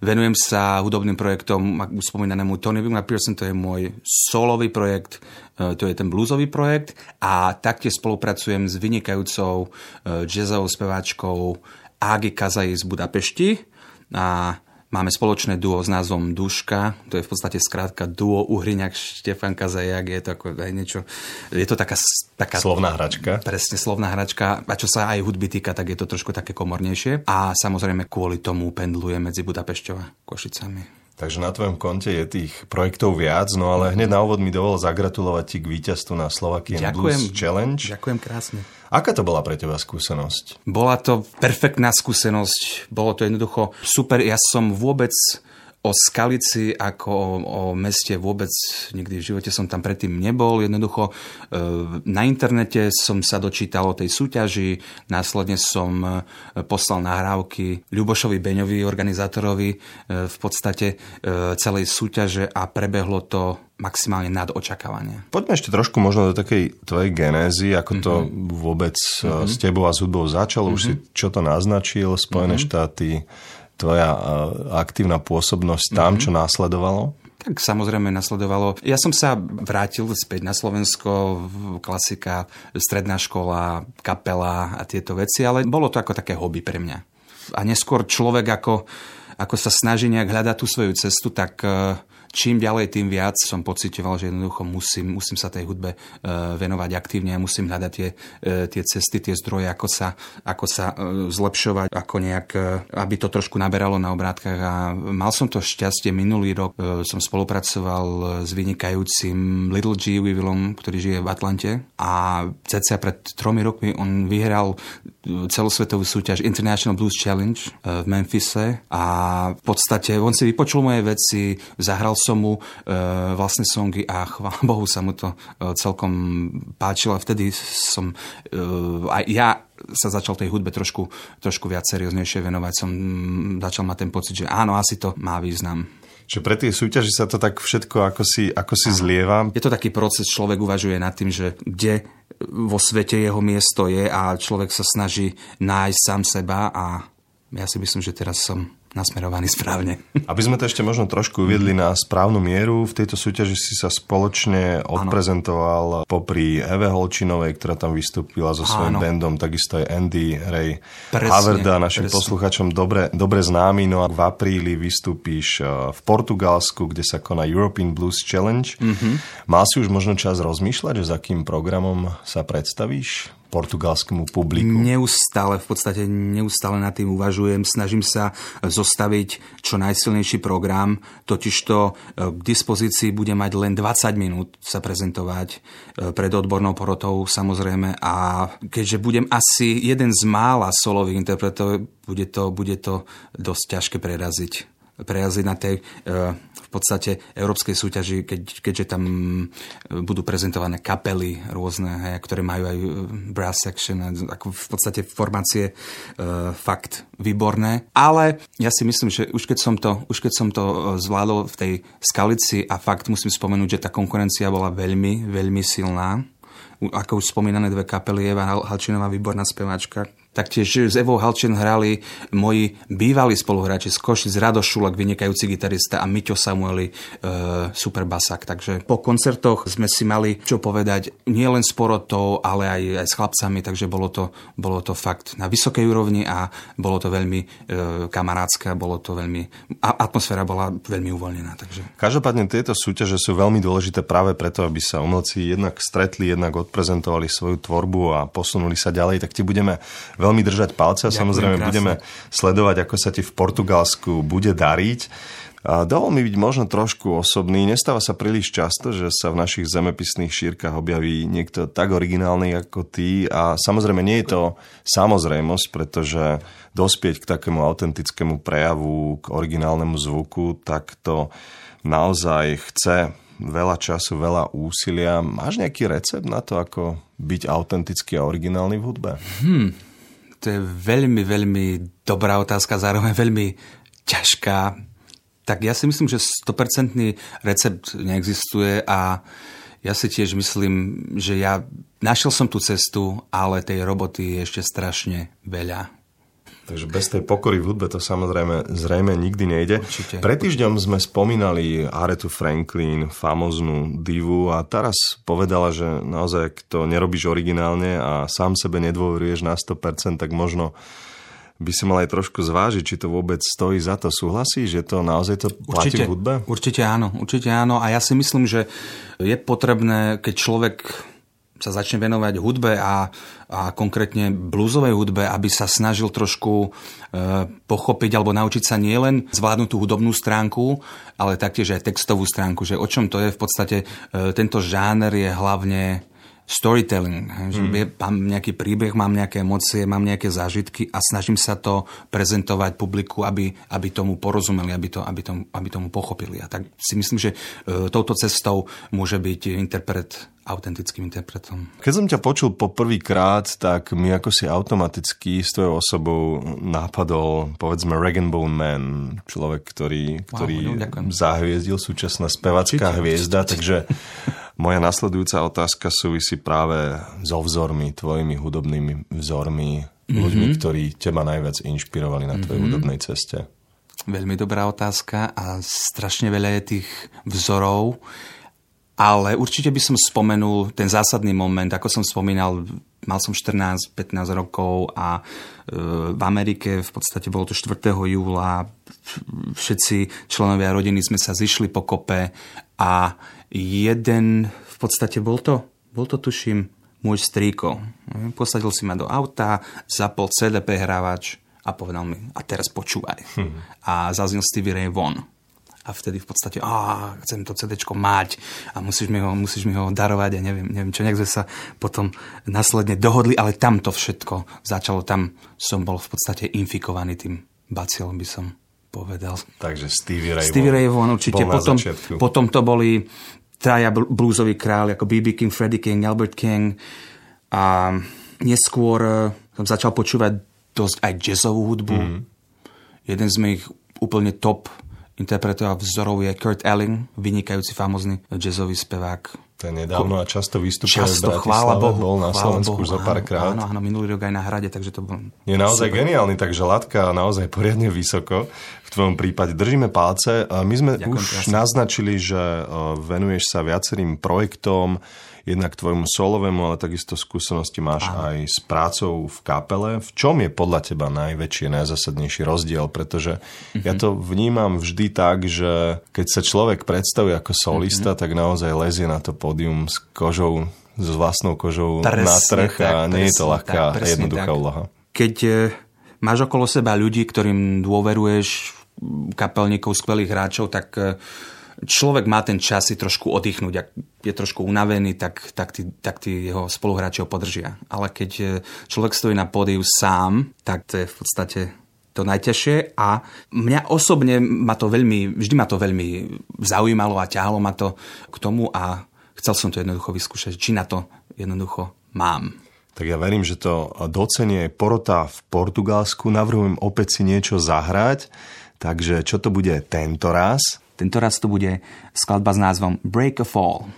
Venujem sa hudobným projektom, spomínanému Tony Wigman Pearson, to je môj solový projekt, e, to je ten bluesový projekt. A taktiež spolupracujem s vynikajúcou e, jazzovou speváčkou Ági Kazai z Budapešti. A Máme spoločné duo s názvom Duška, to je v podstate skrátka duo Uhriňak Štefan Kazajak, je to ako aj niečo, je to taká, taká... Slovná hračka. Presne, slovná hračka. A čo sa aj hudby týka, tak je to trošku také komornejšie. A samozrejme kvôli tomu pendluje medzi Budapešťou a Košicami. Takže na tvojom konte je tých projektov viac, no ale hneď na úvod mi dovol zagratulovať ti k víťazstvu na Slovakian Ďakujem. Blues Challenge. Ďakujem krásne. Aká to bola pre teba skúsenosť? Bola to perfektná skúsenosť. Bolo to jednoducho super. Ja som vôbec O Skalici ako o, o meste vôbec nikdy v živote som tam predtým nebol. Jednoducho e, na internete som sa dočítal o tej súťaži, následne som e, poslal nahrávky Ľubošovi Beňovi, organizátorovi e, v podstate celej súťaže a prebehlo to maximálne nad očakávanie. Poďme ešte trošku možno do takej tvojej genézy, ako to mm-hmm. vôbec mm-hmm. s tebou a s hudbou začalo. Mm-hmm. Už si mhm. čo to naznačil, Spojené mm-hmm. štáty, tvoja e, aktívna pôsobnosť tam, mm-hmm. čo následovalo? Tak samozrejme nasledovalo. Ja som sa vrátil späť na Slovensko, klasika, stredná škola, kapela a tieto veci, ale bolo to ako také hobby pre mňa. A neskôr človek ako, ako sa snaží nejak hľadať tú svoju cestu, tak e, čím ďalej, tým viac som pocitoval, že jednoducho musím, musím sa tej hudbe uh, venovať aktívne a musím hľadať tie, uh, tie cesty, tie zdroje, ako sa, ako sa uh, zlepšovať, ako nejak, aby to trošku naberalo na obrátkach. A mal som to šťastie, minulý rok som spolupracoval s vynikajúcim Little G Weevillom, ktorý žije v Atlante a cca pred tromi rokmi on vyhral celosvetovú súťaž International Blues Challenge v Memphise a v podstate on si vypočul moje veci, zahral som mu e, vlastné songy a chvála Bohu sa mu to e, celkom páčilo. Vtedy som e, aj ja sa začal tej hudbe trošku, trošku viac serióznejšie venovať. Som začal mať ten pocit, že áno, asi to má význam. Že pre tie súťaži sa to tak všetko ako si, ako si zlieva? Je to taký proces, človek uvažuje nad tým, že kde vo svete jeho miesto je a človek sa snaží nájsť sám seba a ja si myslím, že teraz som nasmerovaný správne. Aby sme to ešte možno trošku uviedli na správnu mieru, v tejto súťaži si sa spoločne odprezentoval ano. popri Eve Holčinovej, ktorá tam vystúpila so svojím ano. bandom, takisto aj Andy Ray presne, Haverda, našim presne. posluchačom dobre, dobre známy. No a v apríli vystúpíš eh, v Portugalsku, kde sa koná European Blues Challenge. Mm-hmm. Mal si už možno čas rozmýšľať, že za akým programom sa predstavíš? Portugalskému publiku? Neustále, v podstate neustále nad tým uvažujem. Snažím sa zostaviť čo najsilnejší program, totižto e, k dispozícii bude mať len 20 minút sa prezentovať e, pred odbornou porotou samozrejme a keďže budem asi jeden z mála solových interpretov, bude to, bude to dosť ťažké preraziť prejazdy na tej e, v podstate európskej súťaži, keď, keďže tam e, budú prezentované kapely rôzne, hej, ktoré majú aj e, brass section, ako v podstate formácie fakt výborné. Ale ja si myslím, že už keď som to, už keď som to zvládol v tej skalici a fakt musím spomenúť, že tá konkurencia bola veľmi, veľmi silná ako už spomínané dve kapely, Eva Halčinová, výborná speváčka, Taktiež s Evou Halčen hrali moji bývalí spoluhráči z Košic, Rado Šulak, vynikajúci gitarista a Miťo Samueli, e, super basák. Takže po koncertoch sme si mali čo povedať nie len s porotou, ale aj, aj s chlapcami, takže bolo to, bolo to fakt na vysokej úrovni a bolo to veľmi e, kamarádske, bolo to veľmi, a atmosféra bola veľmi uvoľnená. Takže. Každopádne tieto súťaže sú veľmi dôležité práve preto, aby sa umelci jednak stretli, jednak odprezentovali svoju tvorbu a posunuli sa ďalej, tak ti budeme veľmi držať palce a samozrejme krásne. budeme sledovať, ako sa ti v Portugalsku bude dariť. A dovol mi byť možno trošku osobný. Nestáva sa príliš často, že sa v našich zemepisných šírkach objaví niekto tak originálny ako ty. A samozrejme nie je to samozrejmosť, pretože dospieť k takému autentickému prejavu, k originálnemu zvuku, tak to naozaj chce veľa času, veľa úsilia. Máš nejaký recept na to, ako byť autentický a originálny v hudbe? Hmm, to je veľmi, veľmi dobrá otázka, zároveň veľmi ťažká. Tak ja si myslím, že 100% recept neexistuje a ja si tiež myslím, že ja našiel som tú cestu, ale tej roboty je ešte strašne veľa. Takže bez tej pokory v hudbe to samozrejme zrejme nikdy nejde. Určite. Pred týždňom sme spomínali Aretu Franklin, famoznú divu a teraz povedala, že naozaj, to nerobíš originálne a sám sebe nedôveruješ na 100%, tak možno by si mal aj trošku zvážiť, či to vôbec stojí za to. Súhlasí, že to naozaj to platí určite, v hudbe? Určite áno, určite áno. A ja si myslím, že je potrebné, keď človek sa začne venovať hudbe a, a konkrétne bluesovej hudbe, aby sa snažil trošku e, pochopiť alebo naučiť sa nielen zvládnuť tú hudobnú stránku, ale taktiež aj textovú stránku, že o čom to je v podstate, e, tento žáner je hlavne storytelling. Že mm. mám nejaký príbeh, mám nejaké emócie, mám nejaké zážitky a snažím sa to prezentovať publiku, aby, aby tomu porozumeli, aby, to, aby, tomu, aby tomu pochopili. A tak si myslím, že e, touto cestou môže byť interpret autentickým interpretom. Keď som ťa počul poprvýkrát, tak mi ako si automaticky s tvojou osobou nápadol, povedzme, Regan Bone Man, človek, ktorý, ktorý wow, no, zahviezdil súčasná spevacká hviezda, takže moja nasledujúca otázka súvisí práve so vzormi, tvojimi hudobnými vzormi, mm-hmm. ľuďmi, ktorí teba najviac inšpirovali na tvojej mm-hmm. hudobnej ceste. Veľmi dobrá otázka a strašne veľa je tých vzorov, ale určite by som spomenul ten zásadný moment, ako som spomínal, mal som 14-15 rokov a e, v Amerike v podstate bolo to 4. júla, všetci členovia rodiny sme sa zišli po kope a jeden, v podstate bol to, bol to tuším môj strýko. Posadil si ma do auta, zapol CD prehrávač a povedal mi, a teraz počúvaj. Hmm. A zaznil Stevie Ray Vaughan. A vtedy v podstate, a chcem to CD mať a musíš mi, ho, musíš mi ho darovať a neviem, neviem čo, nejak sme sa potom následne dohodli, ale tam to všetko začalo, tam som bol v podstate infikovaný tým bacilom, by som povedal. Takže Stevie Ray Stevie Ray Vaughan určite. Potom, potom to boli traja bluesový král, ako B.B. King, Freddie King, Albert King. A neskôr eh, som začal počúvať dosť aj jazzovú hudbu. Mm. Jeden z mojich úplne top interpretov a vzorov je Kurt Elling, vynikajúci famozný jazzový spevák ten nedávno a často vystupuje často, v chvála Bohu, bol na Slovensku už zo párkrát. Áno, áno, minulý rok aj na hrade, takže to bol... Je naozaj super. geniálny, takže latka naozaj poriadne vysoko. V tvojom prípade držíme palce. My sme Ďakujem už krásne. naznačili, že venuješ sa viacerým projektom, jednak tvojmu solovému, ale takisto skúsenosti máš Aha. aj s prácou v kapele. V čom je podľa teba najväčší, najzásadnejší rozdiel? Pretože mm-hmm. ja to vnímam vždy tak, že keď sa človek predstavuje ako solista, mm-hmm. tak naozaj lezie na to pódium s kožou, s vlastnou kožou presne na trh tak, a nie presne, je to ľahká tak, jednoduchá tak. úloha. Keď e, máš okolo seba ľudí, ktorým dôveruješ, kapelníkov, skvelých hráčov, tak e, človek má ten čas si trošku oddychnúť. Ak je trošku unavený, tak, tak, tí, tak tí jeho spoluhráči podržia. Ale keď e, človek stojí na pódiu sám, tak to je v podstate to najťažšie a mňa osobne ma to veľmi, vždy ma to veľmi zaujímalo a ťahalo ma to k tomu a chcel som to jednoducho vyskúšať, či na to jednoducho mám. Tak ja verím, že to docenie porota v Portugalsku. Navrhujem opäť si niečo zahrať. Takže čo to bude tento raz? Tento raz to bude skladba s názvom Break a Fall.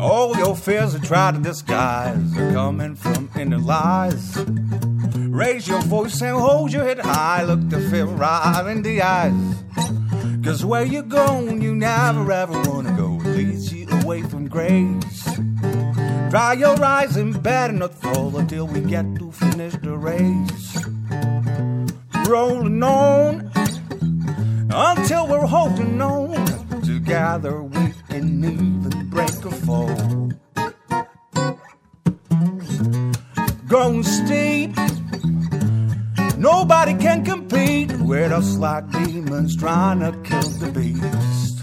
All your fears are try to disguise are coming from inner lies. Raise your voice and hold your head high. Look the fear right in the eyes. Cause where you're going, you never ever wanna go. Leads you away from grace. Dry your eyes and better not fall until we get to finish the race. Rolling on until we're holding on. Together we can even break a fall. Going steep, nobody can compete with us like demons trying to kill the beast.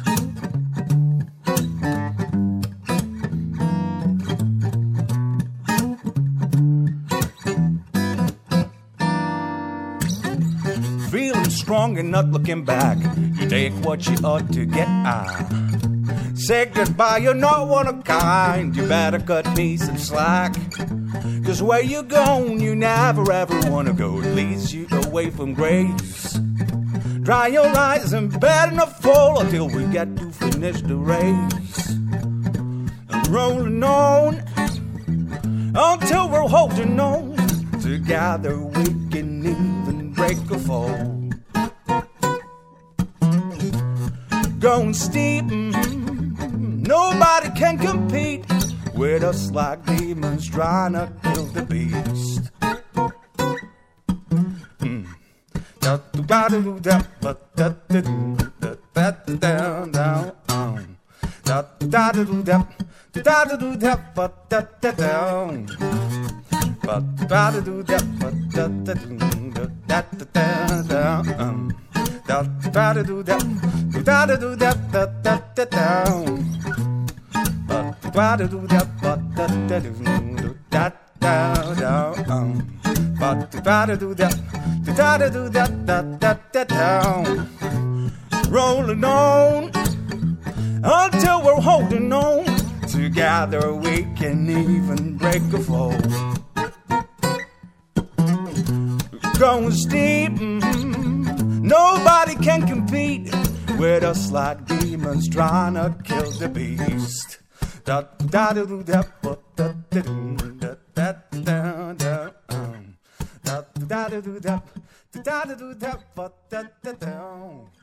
Feeling strong and not looking back. You take what you ought to get out. Say goodbye, you're not one of kind. You better cut me some slack. Cause where you going, you never ever wanna go. It leads you away from grace. Dry your eyes and better not fall until we get to finish the race. And Rolling on until we're holding on. Together we can even break a fall. Going steep, mm-hmm. nobody can compete with us like demons trying to kill the beast. Hmm. da rolling on until we're holding on Together we can even break a fall. Going steep, nobody can compete with us like demons trying to kill the beast. Da da da da da da da da da da da da da da da da da da da da